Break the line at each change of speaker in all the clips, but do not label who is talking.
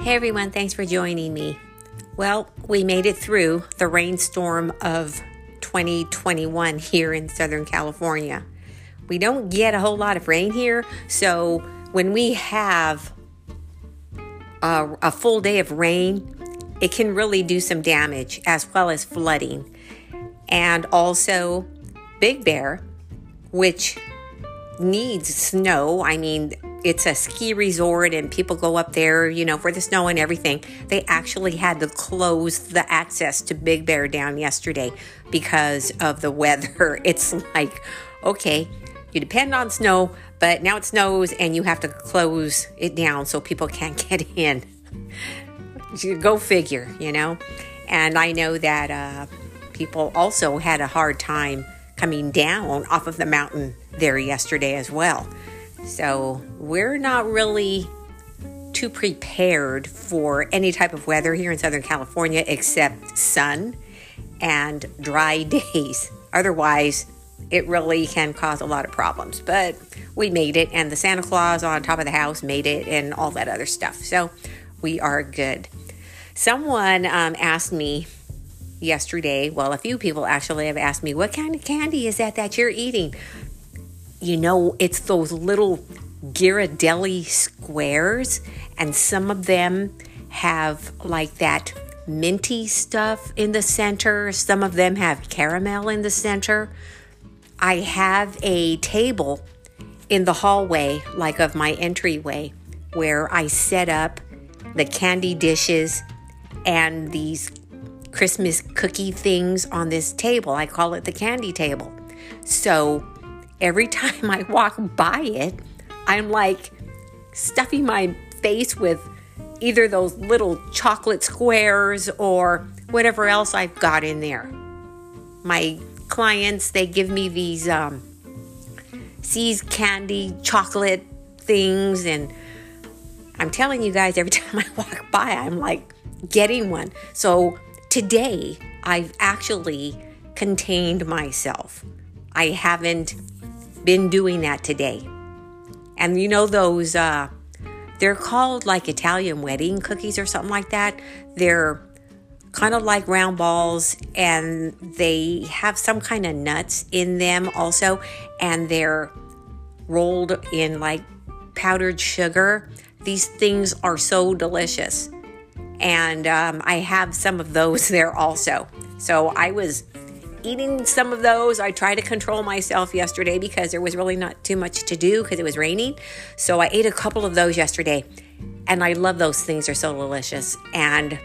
Hey everyone, thanks for joining me. Well, we made it through the rainstorm of 2021 here in Southern California. We don't get a whole lot of rain here, so when we have a, a full day of rain, it can really do some damage as well as flooding. And also, Big Bear, which needs snow. I mean, it's a ski resort and people go up there, you know, for the snow and everything. They actually had to close the access to Big Bear down yesterday because of the weather. It's like, okay, you depend on snow, but now it snows and you have to close it down so people can't get in. Go figure, you know? And I know that uh, people also had a hard time coming down off of the mountain there yesterday as well. So we're not really too prepared for any type of weather here in Southern California except sun and dry days. Otherwise, it really can cause a lot of problems. But we made it, and the Santa Claus on top of the house made it, and all that other stuff. So we are good. Someone um, asked me yesterday, well, a few people actually have asked me, what kind of candy is that that you're eating? You know, it's those little Ghirardelli squares, and some of them have like that minty stuff in the center. Some of them have caramel in the center. I have a table in the hallway, like of my entryway, where I set up the candy dishes and these Christmas cookie things on this table. I call it the candy table. So every time I walk by it, I'm like stuffing my face with either those little chocolate squares or whatever else I've got in there. My clients, they give me these um, candy chocolate things, and I'm telling you guys, every time I walk by, I'm like getting one. So today, I've actually contained myself. I haven't been doing that today. And you know, those, uh, they're called like Italian wedding cookies or something like that. They're kind of like round balls and they have some kind of nuts in them also. And they're rolled in like powdered sugar. These things are so delicious. And um, I have some of those there also. So I was eating some of those. I tried to control myself yesterday because there was really not too much to do because it was raining. So I ate a couple of those yesterday. And I love those things. They're so delicious. And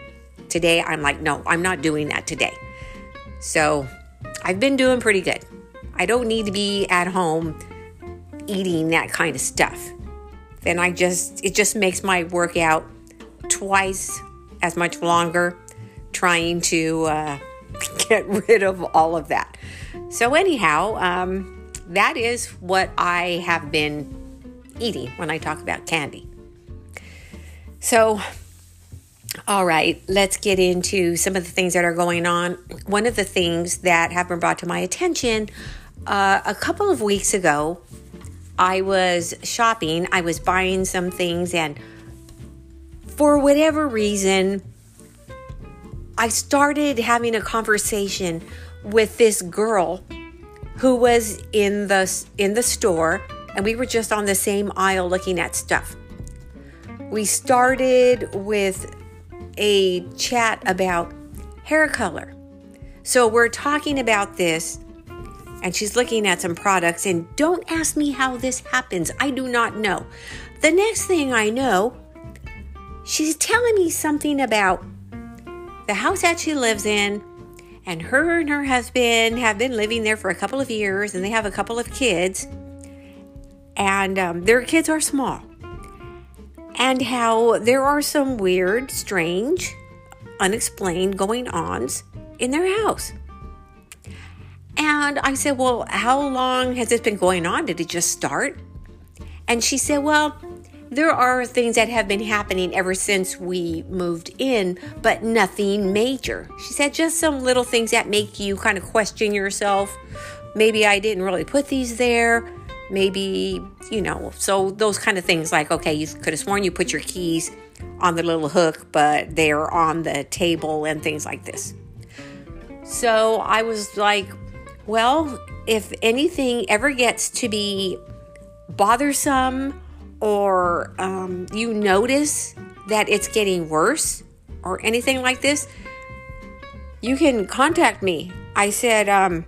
today I'm like, no, I'm not doing that today. So I've been doing pretty good. I don't need to be at home eating that kind of stuff. Then I just, it just makes my workout twice as much longer trying to uh, get rid of all of that. So, anyhow, um, that is what I have been eating when I talk about candy. So, all right, let's get into some of the things that are going on. One of the things that have been brought to my attention uh, a couple of weeks ago, I was shopping, I was buying some things, and for whatever reason, I started having a conversation with this girl who was in the in the store and we were just on the same aisle looking at stuff. We started with a chat about hair color. So we're talking about this and she's looking at some products and don't ask me how this happens. I do not know. The next thing I know, she's telling me something about the house that she lives in, and her and her husband have been living there for a couple of years, and they have a couple of kids, and um, their kids are small. And how there are some weird, strange, unexplained going ons in their house. And I said, Well, how long has this been going on? Did it just start? And she said, Well, there are things that have been happening ever since we moved in, but nothing major. She said just some little things that make you kind of question yourself. Maybe I didn't really put these there. Maybe, you know, so those kind of things like, okay, you could have sworn you put your keys on the little hook, but they're on the table and things like this. So I was like, well, if anything ever gets to be bothersome or um, you notice that it's getting worse or anything like this, you can contact me. I said, um,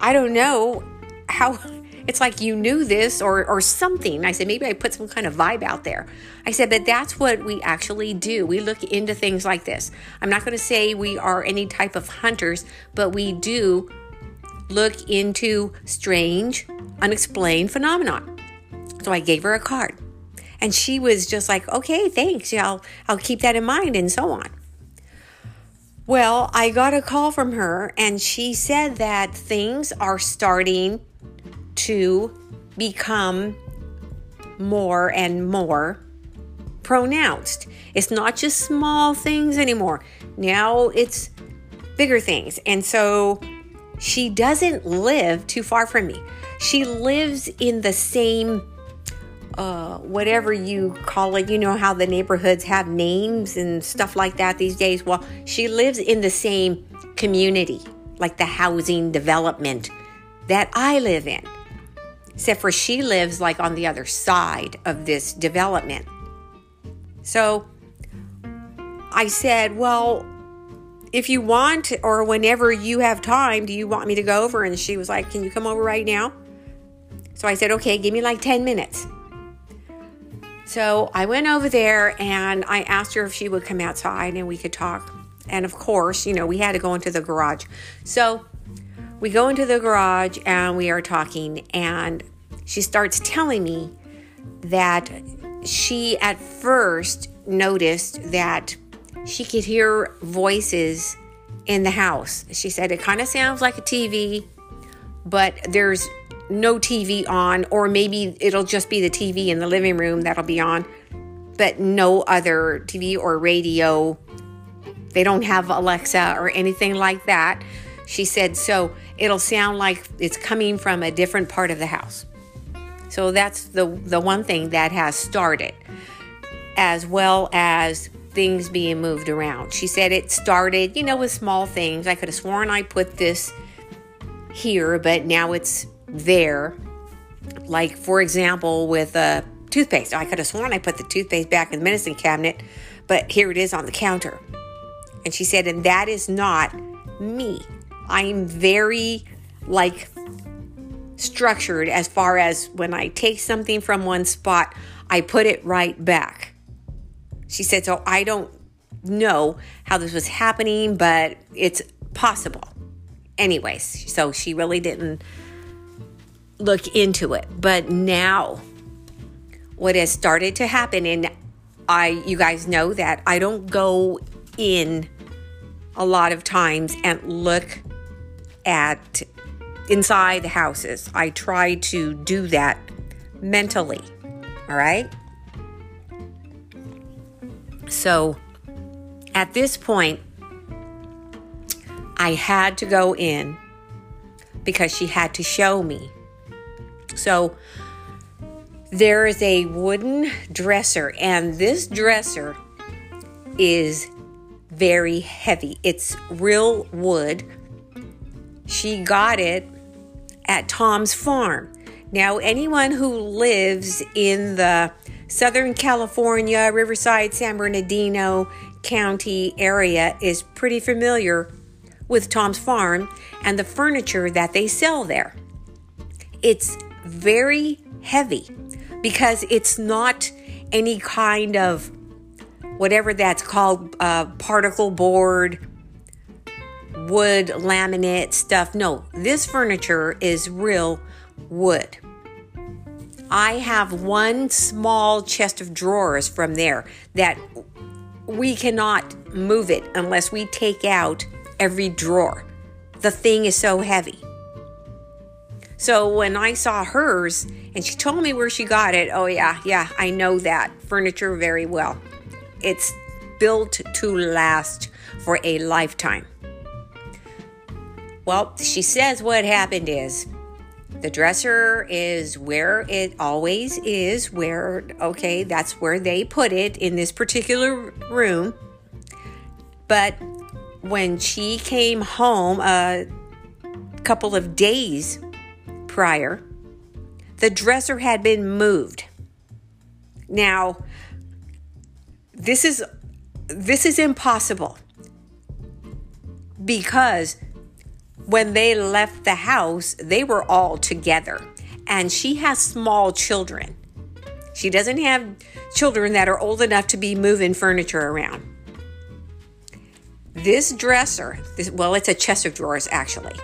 I don't know how it's like you knew this or or something. I said maybe I put some kind of vibe out there. I said, but that's what we actually do. We look into things like this. I'm not going to say we are any type of hunters, but we do look into strange, unexplained phenomenon. So I gave her a card. And she was just like, okay, thanks. Yeah, I'll, I'll keep that in mind, and so on. Well, I got a call from her, and she said that things are starting to become more and more pronounced. It's not just small things anymore. Now it's bigger things. And so she doesn't live too far from me. She lives in the same uh, whatever you call it. You know how the neighborhoods have names and stuff like that these days? Well, she lives in the same community, like the housing development that I live in. Except for she lives like on the other side of this development. So I said, Well, if you want, or whenever you have time, do you want me to go over? And she was like, Can you come over right now? So I said, Okay, give me like 10 minutes. So I went over there and I asked her if she would come outside and we could talk. And of course, you know, we had to go into the garage. So we go into the garage and we are talking, and she starts telling me that she at first noticed that she could hear voices in the house. She said it kind of sounds like a TV, but there's no TV on, or maybe it'll just be the TV in the living room that'll be on, but no other TV or radio. They don't have Alexa or anything like that. She said, so it'll sound like it's coming from a different part of the house. So that's the, the one thing that has started, as well as things being moved around. She said it started, you know, with small things. I could have sworn I put this here, but now it's there. Like, for example, with a toothpaste. I could have sworn I put the toothpaste back in the medicine cabinet, but here it is on the counter. And she said, and that is not me. I'm very like structured as far as when I take something from one spot, I put it right back. She said, so I don't know how this was happening, but it's possible. Anyways, so she really didn't look into it. But now, what has started to happen, and I, you guys know that I don't go in a lot of times and look at inside the houses. I try to do that mentally. All right. So at this point, I had to go in because she had to show me so there is a wooden dresser, and this dresser is very heavy. It's real wood. She got it at Tom's farm. Now, anyone who lives in the Southern California, Riverside, San Bernardino County area is pretty familiar with Tom's farm and the furniture that they sell there. It's very heavy because it's not any kind of whatever that's called uh, particle board, wood, laminate stuff. No, this furniture is real wood. I have one small chest of drawers from there that we cannot move it unless we take out every drawer. The thing is so heavy. So when I saw hers and she told me where she got it, oh, yeah, yeah, I know that furniture very well. It's built to last for a lifetime. Well, she says what happened is The dresser is where it always is, where, okay, that's where they put it in this particular room. But when she came home a couple of days prior, the dresser had been moved. Now, this is this is impossible because when they left the house, they were all together. And she has small children. She doesn't have children that are old enough to be moving furniture around. This dresser, this, well, it's a chest of drawers actually.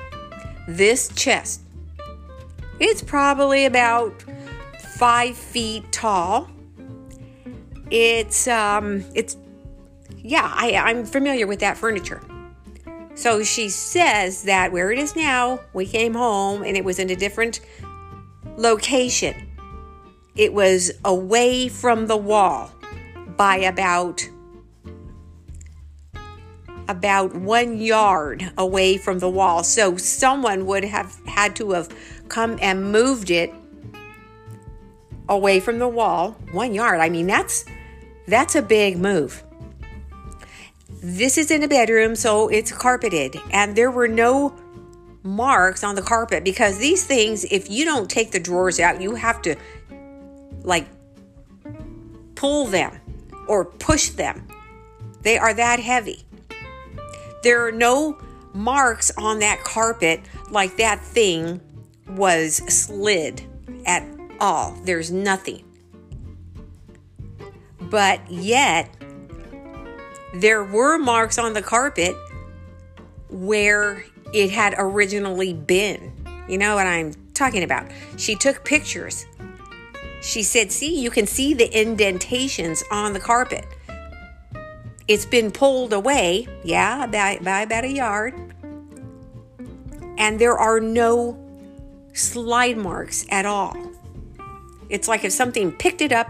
This chest, it's probably about five feet tall. It's um, it's yeah, I, I'm familiar with that furniture. So she says that where it is now, we came home and it was in a different location. It was away from the wall by about about 1 yard away from the wall. So someone would have had to have come and moved it away from the wall, 1 yard. I mean, that's that's a big move. This is in a bedroom, so it's carpeted, and there were no marks on the carpet because these things, if you don't take the drawers out, you have to like pull them or push them. They are that heavy. There are no marks on that carpet like that thing was slid at all. There's nothing. But yet, there were marks on the carpet where it had originally been. You know what I'm talking about? She took pictures. She said, See, you can see the indentations on the carpet. It's been pulled away, yeah, by, by about a yard. And there are no slide marks at all. It's like if something picked it up,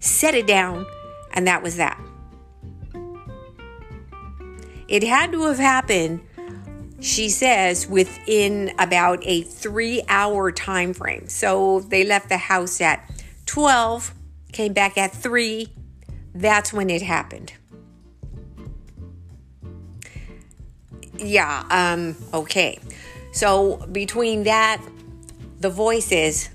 set it down, and that was that. It had to have happened, she says, within about a three hour time frame. So they left the house at 12, came back at 3. That's when it happened. Yeah, um, okay. So between that, the voices,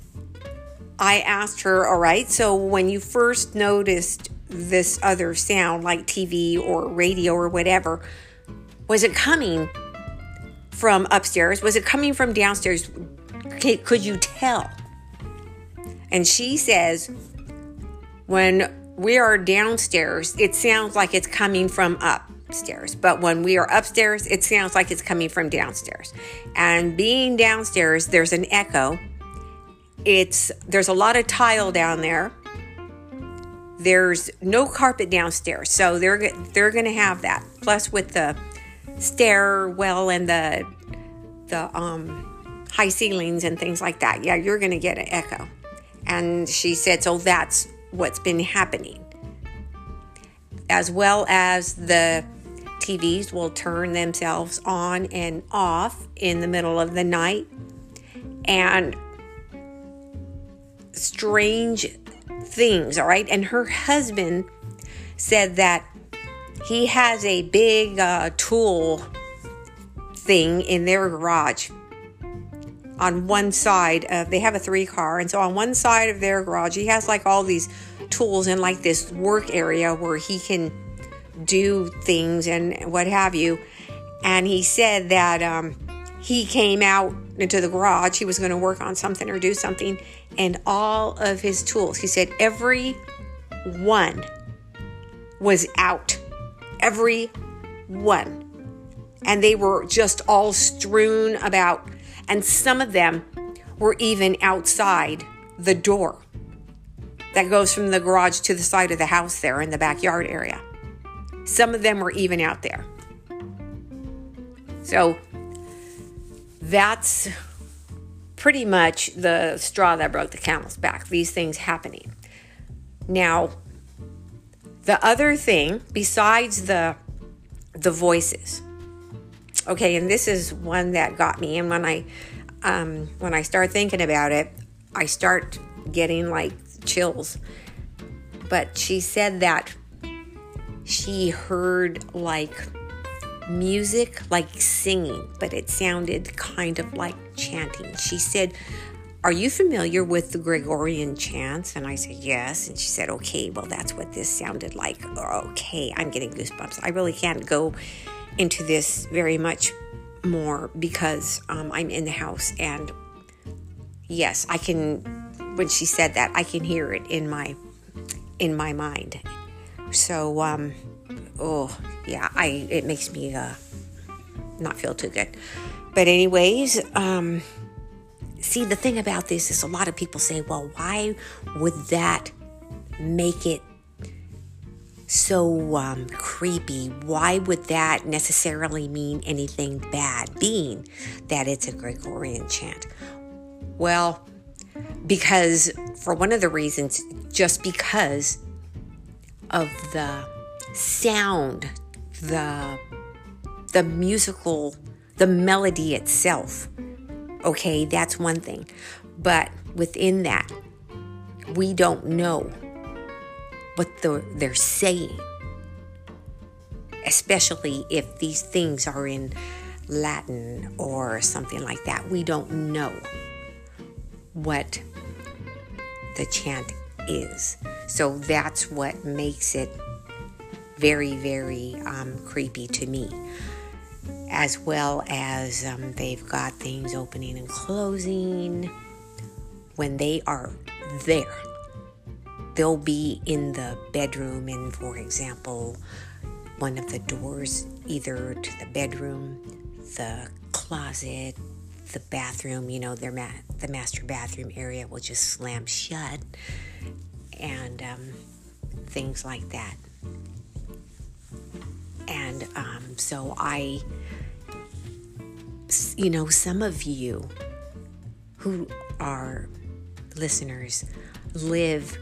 I asked her, all right, so when you first noticed this other sound like TV or radio or whatever, was it coming from upstairs? Was it coming from downstairs? Could you tell? And she says, when we are downstairs, it sounds like it's coming from upstairs. But when we are upstairs, it sounds like it's coming from downstairs. And being downstairs, there's an echo. It's there's a lot of tile down there there's no carpet downstairs, so they're they're going to have that. Plus, with the stairwell and the the um, high ceilings and things like that, yeah, you're going to get an echo. And she said, so that's what's been happening, as well as the TVs will turn themselves on and off in the middle of the night, and strange things, all right? And her husband said that he has a big uh, tool thing in their garage. On one side, of they have a three car, and so on one side of their garage, he has like all these tools in like this work area where he can do things and what have you. And he said that um, he came out into the garage. He was going to work on something or do something, and all of his tools, he said, every one was out. Every one. And they were just all strewn about. And some of them were even outside the door that goes from the garage to the side of the house there in the backyard area. Some of them were even out there. So that's pretty much the straw that broke the camel's back, these things happening. Now, the other thing besides the the voices. Okay, and this is one that got me and when I um, when I start thinking about it, I start getting like chills. But she said that she heard like music, like singing, but it sounded kind of like chanting. She said, Are you familiar with the Gregorian chants? And I said, Yes. And she said, Okay, well, that's what this sounded like. Okay, I'm getting goosebumps. I really can't go into this very much more because um, I'm in the house and yes, I can. When she said that, I can hear it in my in my mind. So, um, oh yeah, I it makes me uh, not feel too good. But anyways, um, see the thing about this is a lot of people say, well, why would that make it so um, creepy. Why would that necessarily mean anything bad, being that it's a Gregorian chant? Well, because for one of the reasons, just because of the sound, the the musical, the melody itself. Okay, that's one thing. But within that, we don't know what the, they're saying, especially if these things are in Latin or something like that. We don't know what the chant is. So that's what makes it very, very um, creepy to me. As well as um, they've got things opening and closing when they are there they'll be in the bedroom, and for example, one of the doors either to the bedroom, the closet, the bathroom, you know, their ma- the master bathroom area will just slam shut, and um, things like that. And um, so I, you know, some of you who are listeners live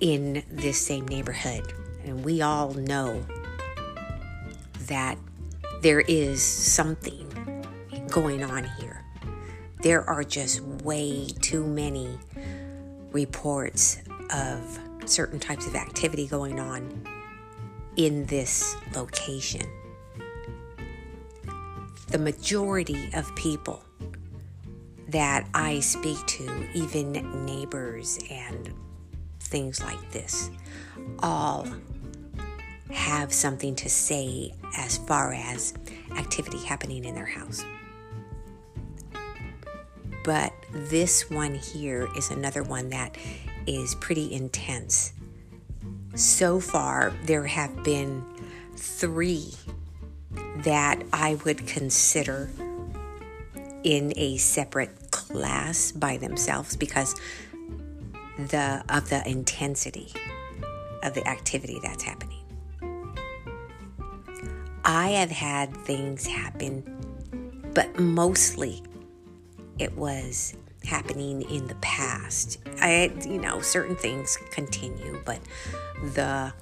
in this same neighborhood. And we all know that there is something going on here. There are just way too many reports of certain types of activity going on in this location. The majority of people that I speak to, even neighbors and things like this all have something to say as far as activity happening in their house. But this one here is another one that is pretty intense. So far, there have been three that I would consider in a separate class by themselves because the of the intensity of the activity that's happening. I have had things happen, but mostly it was happening in the past. I, you know, certain things continue, but the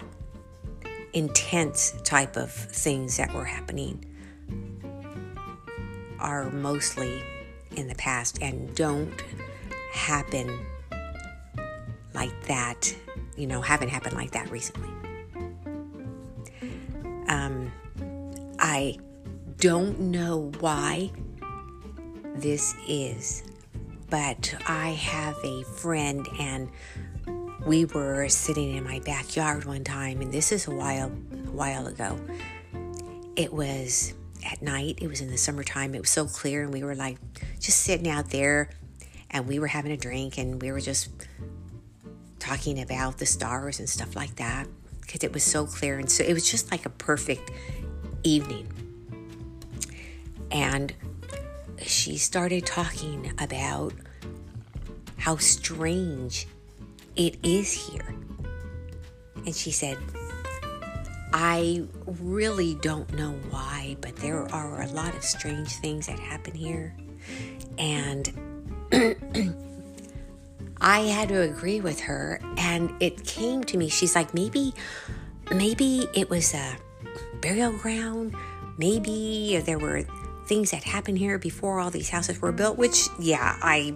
intense type of things that were happening are mostly in the past and don't happen like that, you know, haven't happened like that recently. Um, I don't know why this is, but I have a friend and we were sitting in my backyard one time, and this is a while, a while ago. It was at night. It was in the summertime. It was so clear, and we were like just sitting out there, and we were having a drink, and we were just talking about the stars and stuff like that because it was so clear and so it was just like a perfect evening. And she started talking about how strange it is here. And she said, I really don't know why, but there are a lot of strange things that happen here. And I had to agree with her, and it came to me. She's like, maybe, maybe it was a burial ground. Maybe there were things that happened here before all these houses were built, which yeah, I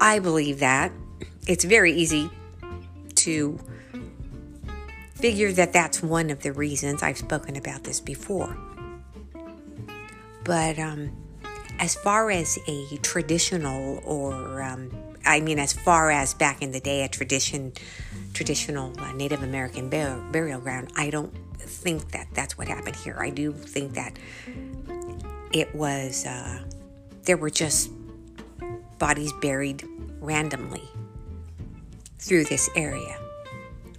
I believe that. It's very easy to figure that that's one of the reasons I've spoken about this before. But um, as far as a traditional, or um, I mean, as far as back in the day, a tradition, traditional uh, Native American bur- burial ground, I don't think that that's what happened here. I do think that it was uh, there were just bodies buried randomly through this area.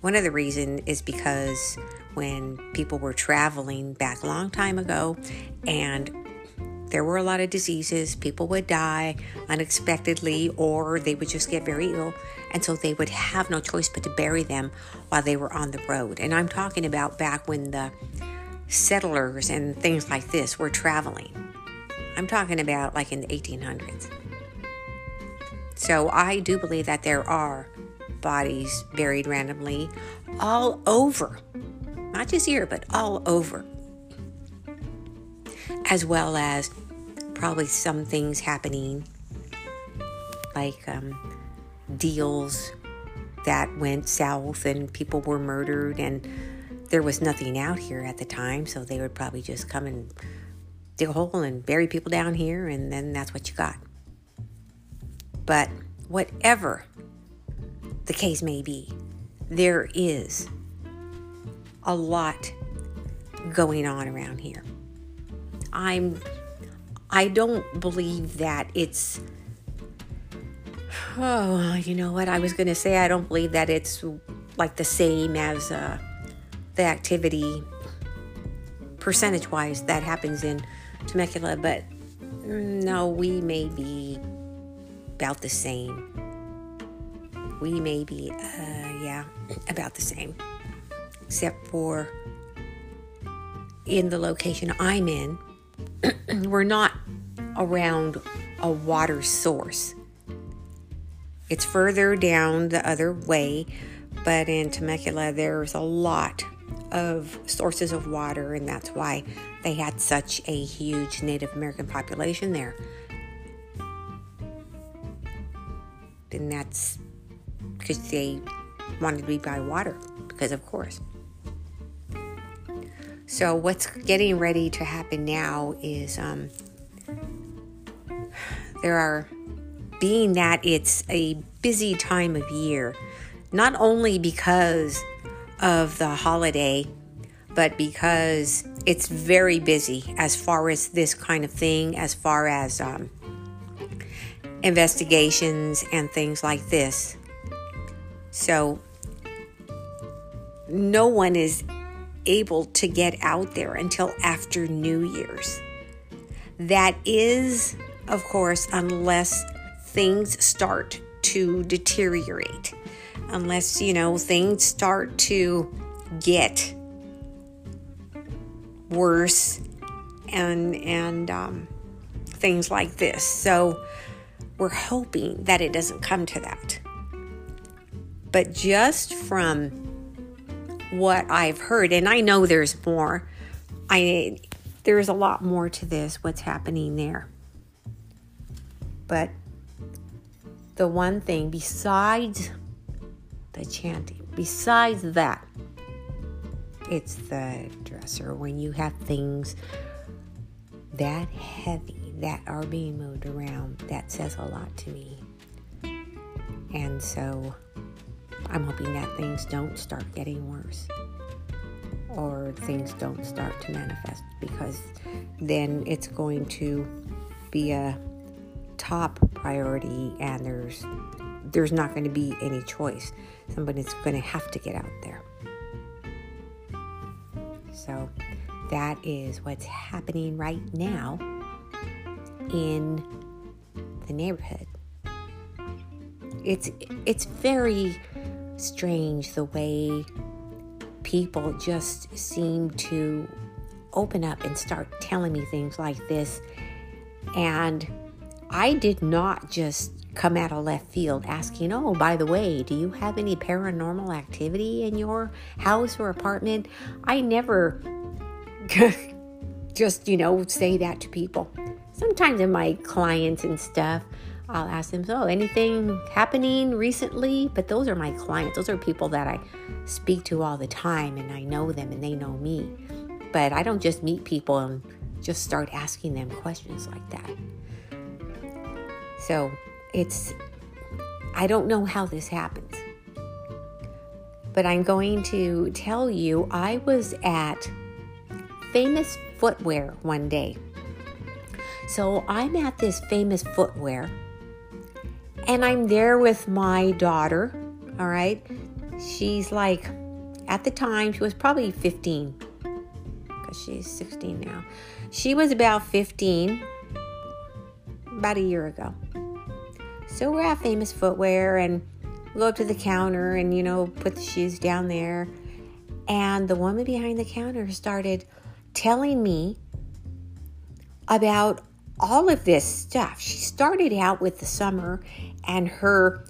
One of the reasons is because when people were traveling back a long time ago and there were a lot of diseases, people would die unexpectedly or they would just get very ill. And so they would have no choice but to bury them while they were on the road. And I'm talking about back when the settlers and things like this were traveling. I'm talking about like in the 1800s. So I do believe that there are bodies buried randomly all over, not just here, but all over, as well as probably some things happening like um, deals that went south and people were murdered and there was nothing out here at the time so they would probably just come and dig a hole and bury people down here and then that's what you got but whatever the case may be, there is a lot going on around here. I'm I don't believe that it's oh, you know what I was going to say I don't believe that it's like the same as uh, the activity percentage wise that happens in Temecula, but mm, no, we may be about the same we may be, uh, yeah, about the same, except for in the location I'm in, we're not around a water source. It's further down the other way, but in Temecula, there's a lot of sources of water, and that's why they had such a huge Native American population there. And that's because they wanted to be by water, because of course. So, what's getting ready to happen now is um, there are, being that it's a busy time of year, not only because of the holiday, but because it's very busy as far as this kind of thing, as far as um, investigations and things like this. So no one is able to get out there until after New Year's. That is, of course, unless things start to deteriorate, unless, you know, things start to get worse and, and, um, things like this. So we're hoping that it doesn't come to that. But just from what I've heard, and I know there's more, I there's a lot more to this, what's happening there. But the one thing besides the chanting, besides that, it's the dresser. When you have things that heavy that are being moved around, that says a lot to me. And so I'm hoping that things don't start getting worse or things don't start to manifest because then it's going to be a top priority and there's there's not going to be any choice. Somebody's going to have to get out there. So that is what's happening right now in the neighborhood. It's it's very strange the way people just seem to open up and start telling me things like this. And I did not just come out of left field asking, oh, by the way, do you have any paranormal activity in your house or apartment? I never just, you know, say that to people. sometimes in my clients and stuff, I'll ask them, "So, anything happening recently?" But those are my clients. Those are people that I speak to all the time, and I know them, and they know me. But I don't just meet people and just start asking them questions like that. So it's, I don't know how this happens. But I'm going to tell you, I was at Famous Footwear one day. So I'm at this famous footwear and I'm there with my daughter. All right. She's like, at the time, she was probably 15 because she's 16 now. She was about 15 about a year ago. So we're at Famous Footwear and go up to the counter and, you know, put the shoes down there. And the woman behind the counter started telling me about all of this stuff. She started out with the summer and her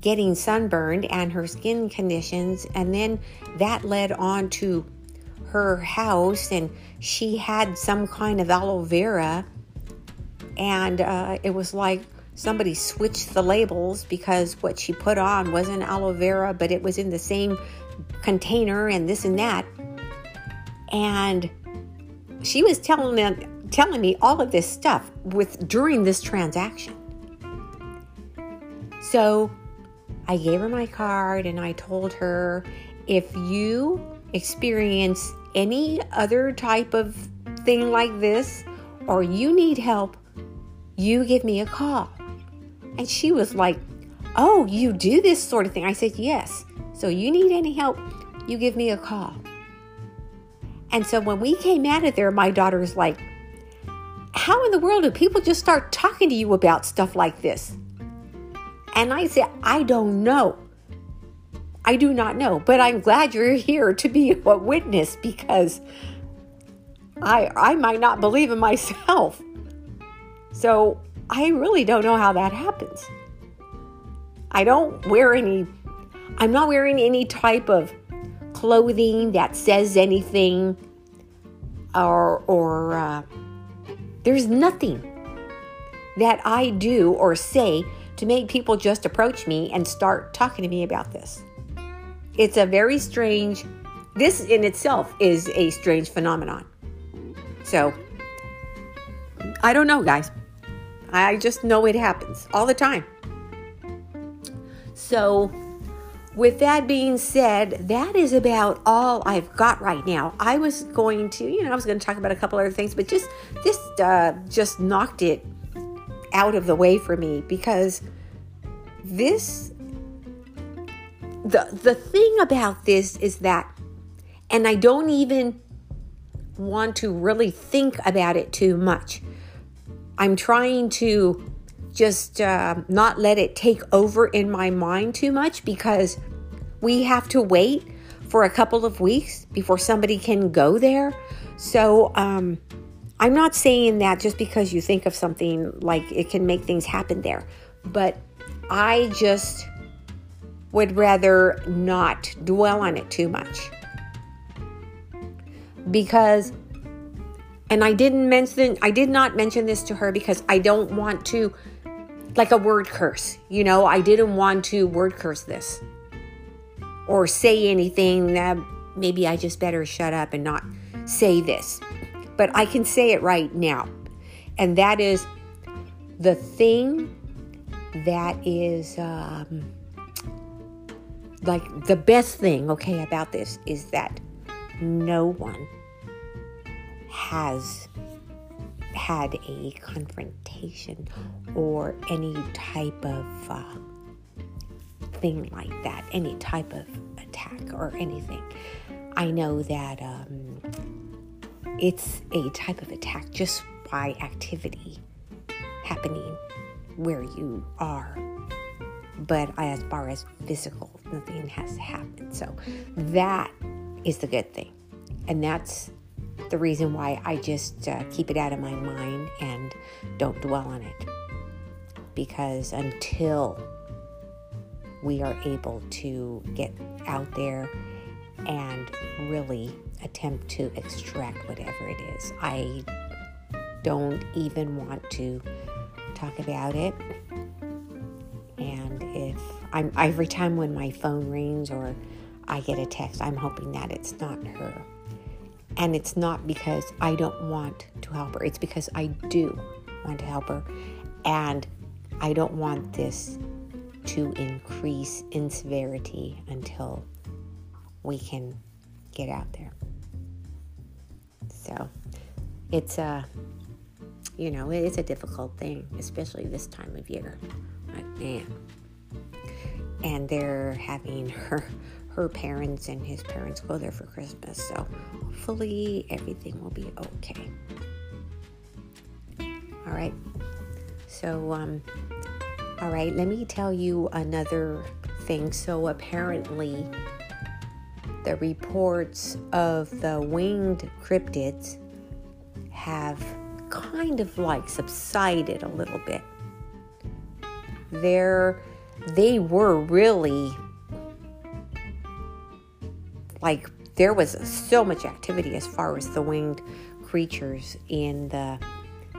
getting sunburned and her skin conditions, and then that led on to her house, and she had some kind of aloe vera, and uh, it was like somebody switched the labels because what she put on wasn't aloe vera, but it was in the same container and this and that. And she was telling me, telling me all of this stuff with during this transaction. So I gave her my card and I told her if you experience any other type of thing like this or you need help, you give me a call. And she was like, Oh, you do this sort of thing? I said, Yes. So you need any help, you give me a call. And so when we came out of there, my daughter daughter's like, How in the world do people just start talking to you about stuff like this? And I said, I don't know. I do not know, but I'm glad you're here to be a witness because I I might not believe in myself. So I really don't know how that happens. I don't wear any I'm not wearing any type of clothing that says anything or or uh, there's nothing that I do or say to make people just approach me and start talking to me about this. It's a very strange, this in itself is a strange phenomenon. So, I don't know, guys. I just know it happens all the time. So, with that being said, that is about all I've got right now. I was going to, you know, I was going to talk about a couple other things, but just this uh, just knocked it out of the way for me because this the the thing about this is that and I don't even want to really think about it too much. I'm trying to just uh, not let it take over in my mind too much because we have to wait for a couple of weeks before somebody can go there. So, um, I'm not saying that just because you think of something like it can make things happen there, but I just would rather not dwell on it too much. Because and I didn't mention I did not mention this to her because I don't want to like a word curse. You know, I didn't want to word curse this or say anything that maybe I just better shut up and not say this but I can say it right now. And that is the thing that is um, like the best thing, okay, about this is that no one has had a confrontation or any type of uh, thing like that, any type of attack or anything. I know that um, it's a type of attack just by activity happening where you are. But as far as physical, nothing has happened. So that is the good thing. And that's the reason why I just uh, keep it out of my mind and don't dwell on it. Because until we are able to get out there and really attempt to extract whatever it is. I don't even want to talk about it. And if I'm every time when my phone rings or I get a text, I'm hoping that it's not her. And it's not because I don't want to help her, it's because I do want to help her. And I don't want this to increase in severity until we can get out there. So it's a, you know, it's a difficult thing, especially this time of year. Like, man. And they're having her her parents and his parents go there for Christmas. So hopefully everything will be okay. All right. So, um, all right, let me tell you another thing. So apparently, the reports of the winged cryptids have kind of like subsided a little bit. They're, they were really like there was so much activity as far as the winged creatures in the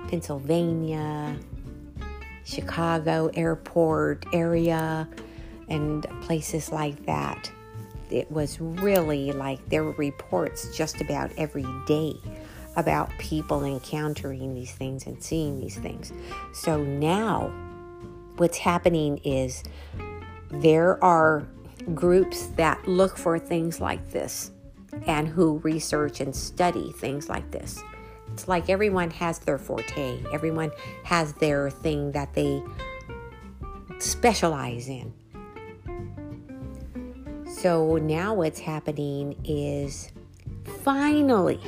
Pennsylvania, Chicago airport area, and places like that. It was really like there were reports just about every day about people encountering these things and seeing these things. So now, what's happening is there are groups that look for things like this and who research and study things like this. It's like everyone has their forte, everyone has their thing that they specialize in. So now what's happening is finally,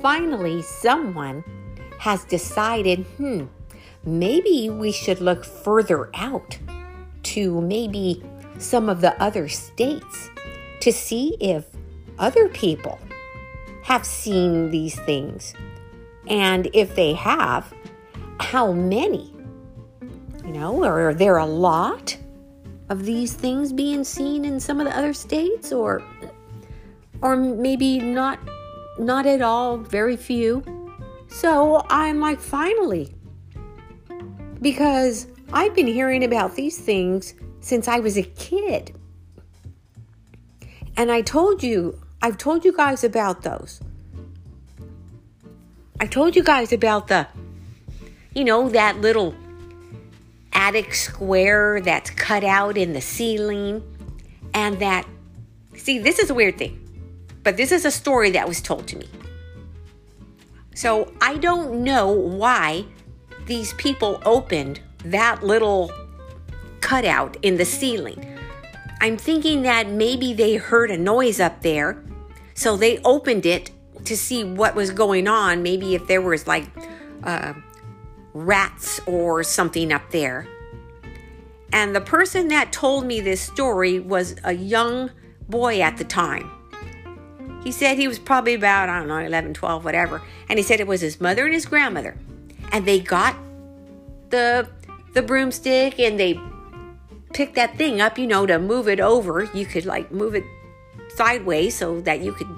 finally, someone has decided, hmm, maybe we should look further out to maybe some of the other states to see if other people have seen these things. And if they have, how many? You know, are there a lot of these things being seen in some of the other states or or maybe not not at all, very few. So I'm like finally because I've been hearing about these things since I was a kid. And I told you, I've told you guys about those. I told you guys about the, you know, that little attic square that's cut out in the ceiling. And that, see, this is a weird thing, but this is a story that was told to me. So I don't know why these people opened that little cutout in the ceiling. I'm thinking that maybe they heard a noise up there, so they opened it to see what was going on. Maybe if there was like uh, rats or something up there. And the person that told me this story was a young boy at the time. He said he was probably about, I don't know, 11, 12, whatever. And he said it was his mother and his grandmother. And they got the the broomstick and they pick that thing up, you know, to move it over. You could like move it sideways so that you could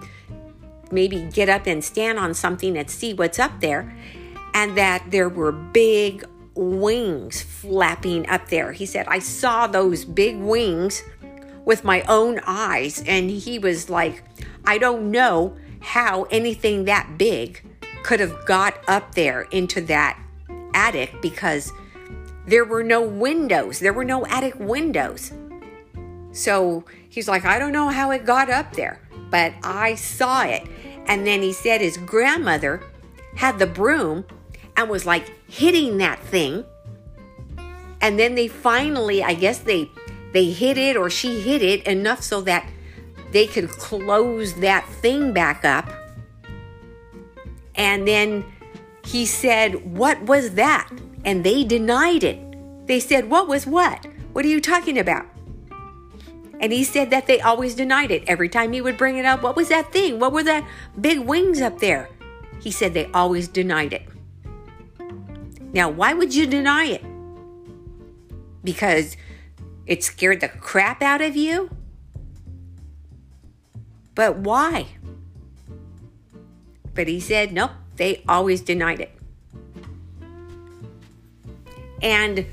maybe get up and stand on something and see what's up there. And that there were big wings flapping up there. He said, I saw those big wings with my own eyes. And he was like, I don't know how anything that big could have got up there into that attic because there were no windows, there were no attic windows. So he's like, I don't know how it got up there, but I saw it. And then he said his grandmother had the broom and was like hitting that thing. And then they finally, I guess they they hit it or she hit it enough so that they could close that thing back up. And then he said, What was that? And they denied it. They said, What was what? What are you talking about? And he said that they always denied it. Every time he would bring it up, what was that thing? What were that big wings up there? He said they always denied it. Now, why would you deny it? Because it scared the crap out of you? But why? But he said, nope, They always denied it. And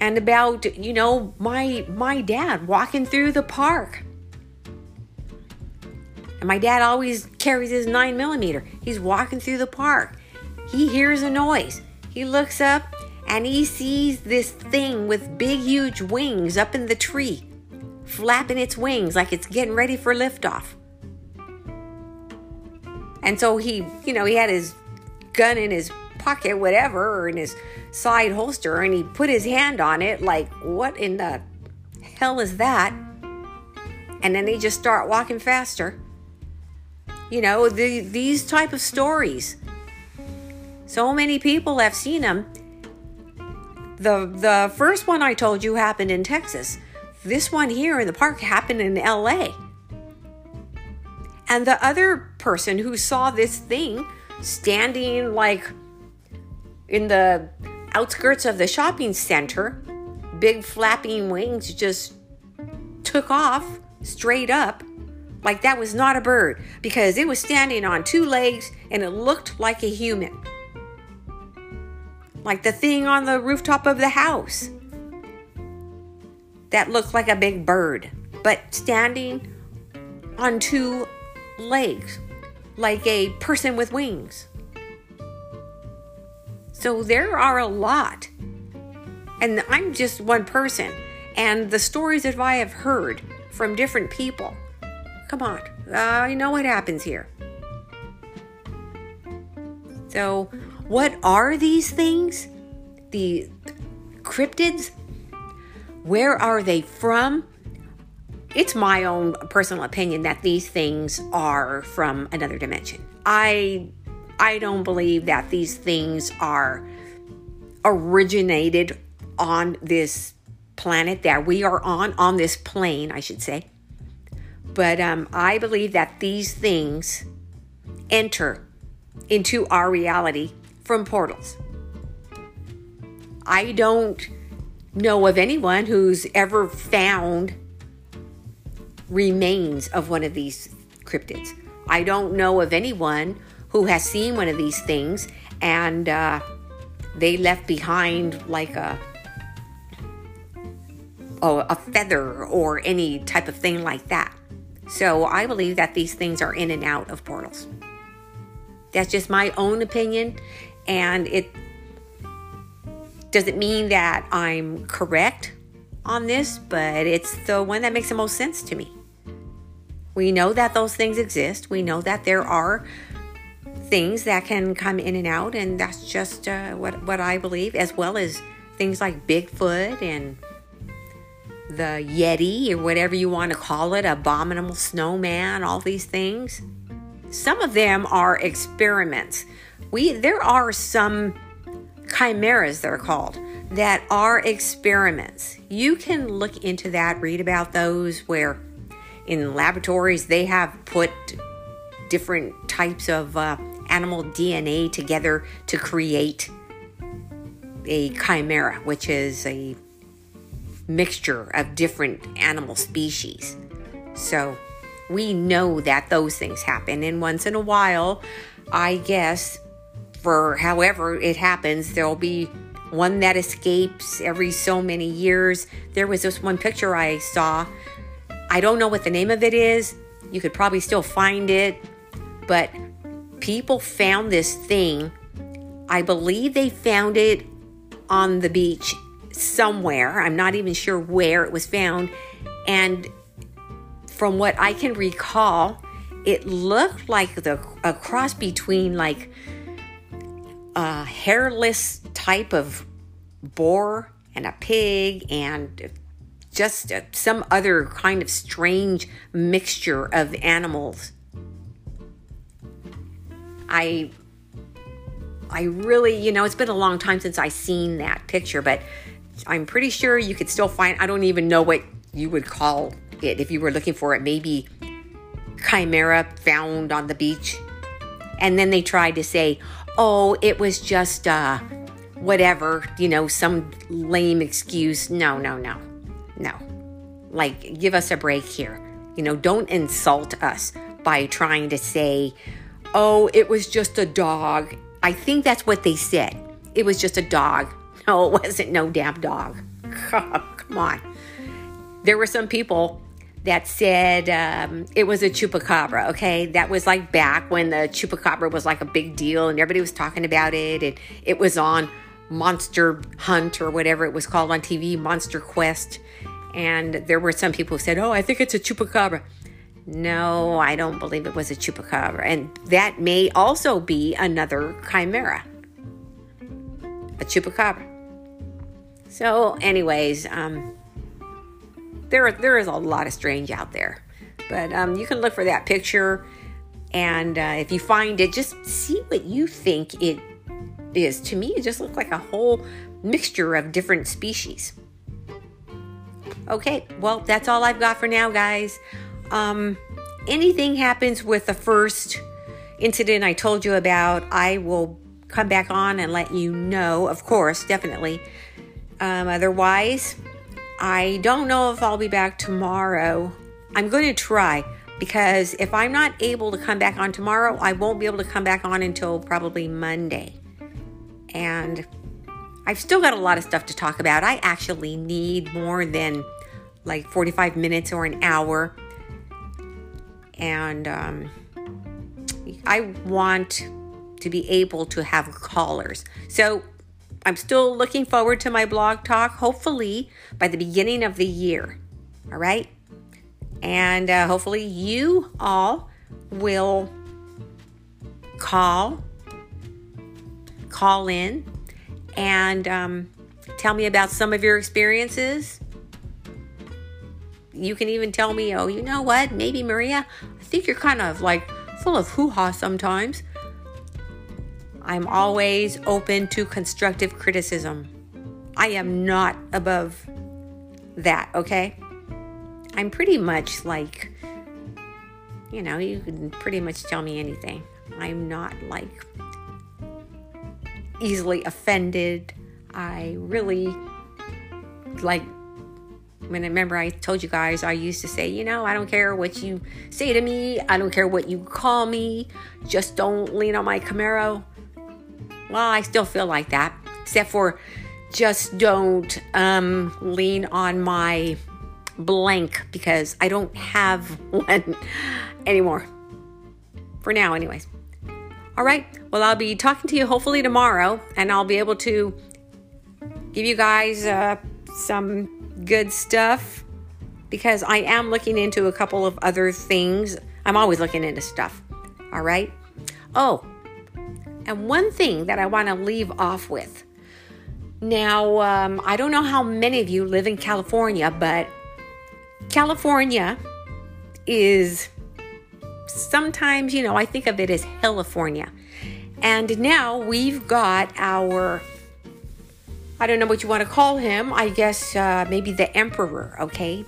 and about, you know, my my dad walking through the park. And my dad always carries his nine millimeter. He's walking through the park. He hears a noise. He looks up and he sees this thing with big, huge wings up in the tree, flapping its wings like it's getting ready for liftoff. And so he, you know, he had his gun in his pocket, whatever, or in his side holster, and he put his hand on it, like, what in the hell is that? And then they just start walking faster. You know, the, these type of stories. So many people have seen them the the first one I told you happened in Texas. This one here in the park happened in LA. And the other person who saw this thing standing like in the outskirts of the shopping center, big flapping wings just took off straight up like that was not a bird because it was standing on two legs and it looked like a human like the thing on the rooftop of the house that looked like a big bird, but standing on two legs, like a person with wings. So there are a lot. And I'm just one person. And the stories that I have heard from different people, come on, I know what happens here. So what are these things? The cryptids? Where are they from? It's my own personal opinion that these things are from another dimension. I I don't believe that these things are originated on this planet that we are on, on this plane, I should say. But um, I believe that these things enter into our reality from portals. I don't know of anyone who's ever found remains of one of these cryptids. I don't know of anyone who has seen one of these things and uh, they left behind like a oh, a feather or any type of thing like that. So I believe that these things are in and out of portals. That's just my own opinion, and it doesn't mean that I'm correct on this, but it's the one that makes the most sense to me. We know that those things exist. We know that there are things that can come in and out, and that's just uh, what what I believe, as well as things like Bigfoot and the Yeti or whatever you want to call it, abominable snowman, all these things. Some of them are experiments. We there are some chimeras they're called that are experiments. You can look into that, read about those where in laboratories they have put different types of uh, animal DNA together to create a chimera, which is a mixture of different animal species. So we know that those things happen. And once in a while, I guess, for however it happens, there'll be one that escapes every so many years. There was this one picture I saw. I don't know what the name of it is. You could probably still find it. But people found this thing. I believe they found it on the beach somewhere. I'm not even sure where it was found. And from what I can recall, it looked like the a cross between like a hairless type of boar and a pig and just uh, some other kind of strange mixture of animals. I I really, you know, it's been a long time since I seen that picture, but I'm pretty sure you could still find I don't even know what you would call it if you were looking for it. Maybe chimera found on the beach. And then they tried to say, oh, it was just uh, whatever, you know, some lame excuse. No, no, no, no. Like, give us a break here. You know, don't insult us by trying to say, oh, it was just a dog. I think that's what they said. It was just a dog. No, it wasn't no damn dog. Come on. There were some people that said um, it was a chupacabra. Okay, that was like back when the chupacabra was like a big deal and everybody was talking about it, and it was on Monster Hunt or whatever it was called on TV, Monster Quest. And there were some people who said, "Oh, I think it's a chupacabra." No, I don't believe it was a chupacabra, and that may also be another chimera, a chupacabra. So, anyways, um, there there is a lot of strange out there, but um, you can look for that picture, and uh, if you find it, just see what you think it is. To me, it just looks like a whole mixture of different species. Okay, well, that's all I've got for now, guys. Um, anything happens with the first incident I told you about, I will come back on and let you know, of course, definitely. Um, otherwise, I don't know if I'll be back tomorrow. I'm going to try because if I'm not able to come back on tomorrow, I won't be able to come back on until probably Monday. And I've still got a lot of stuff to talk about. I actually need more than like 45 minutes or an hour. And um, I want to be able to have callers. So I'm still looking forward to my blog talk, hopefully by the beginning of the year. All right. And uh, hopefully you all will call, call in, and um, tell me about some of your experiences. You can even tell me, oh, you know what? Maybe Maria, I think you're kind of like full of hoo ha sometimes. I'm always open to constructive criticism. I am not above that, okay? I'm pretty much like, you know, you can pretty much tell me anything. I'm not like easily offended. I really like I remember I told you guys I used to say, you know, I don't care what you say to me, I don't care what you call me, just don't lean on my Camaro. Well, I still feel like that, except for just don't um, lean on my blank because I don't have one anymore. For now, anyways. All right. Well, I'll be talking to you hopefully tomorrow, and I'll be able to give you guys uh, some good stuff because I am looking into a couple of other things. I'm always looking into stuff. All right. Oh, and one thing that I want to leave off with. Now, um, I don't know how many of you live in California, but California is sometimes, you know, I think of it as California. And now we've got our, I don't know what you want to call him, I guess uh, maybe the emperor, okay?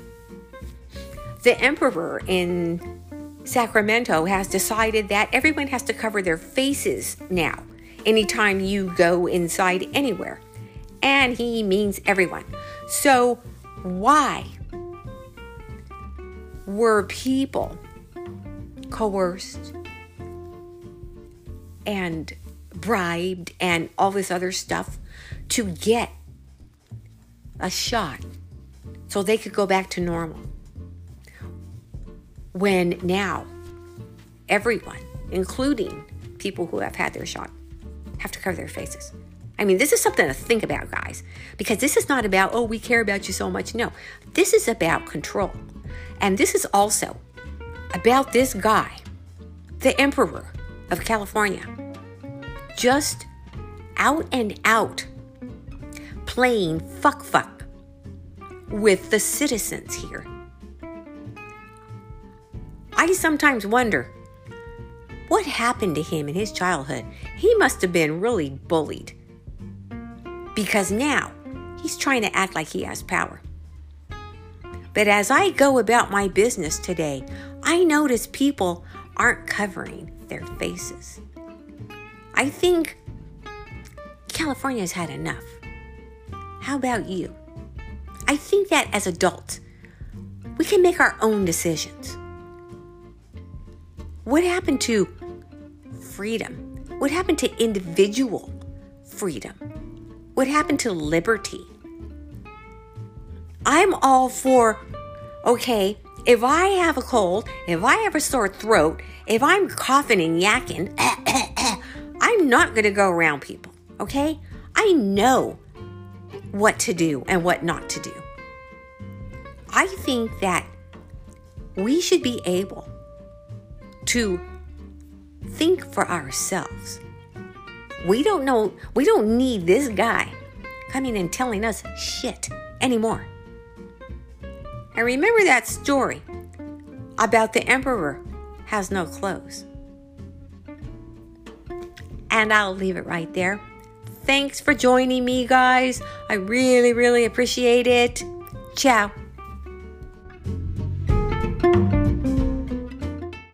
The emperor in Sacramento has decided that everyone has to cover their faces now, anytime you go inside anywhere. And he means everyone. So, why were people coerced and bribed and all this other stuff to get a shot so they could go back to normal? when now everyone, including people who have had their shot, have to cover their faces. I mean, this is something to think about, guys, because this is not about, oh, we care about you so much. No, this is about control. And this is also about this guy, the emperor of California, just out and out playing fuck fuck with the citizens here I sometimes wonder what happened to him in his childhood. He must have been really bullied because now he's trying to act like he has power. But as I go about my business today, I notice people aren't covering their faces. I think California's had enough. How about you? I think that as adults, we can make our own decisions. What happened to freedom? What happened to individual freedom? What happened to liberty? I'm all for, okay, if I have a cold, if I have a sore throat, if I'm coughing and yakking, I'm not going to go around people, okay? I know what to do and what not to do. I think that we should be able to think for ourselves. We don't know, we don't need this guy coming and telling us shit anymore. And remember that story about the emperor has no clothes. And I'll leave it right there. Thanks for joining me, guys. I really, really appreciate it. Ciao.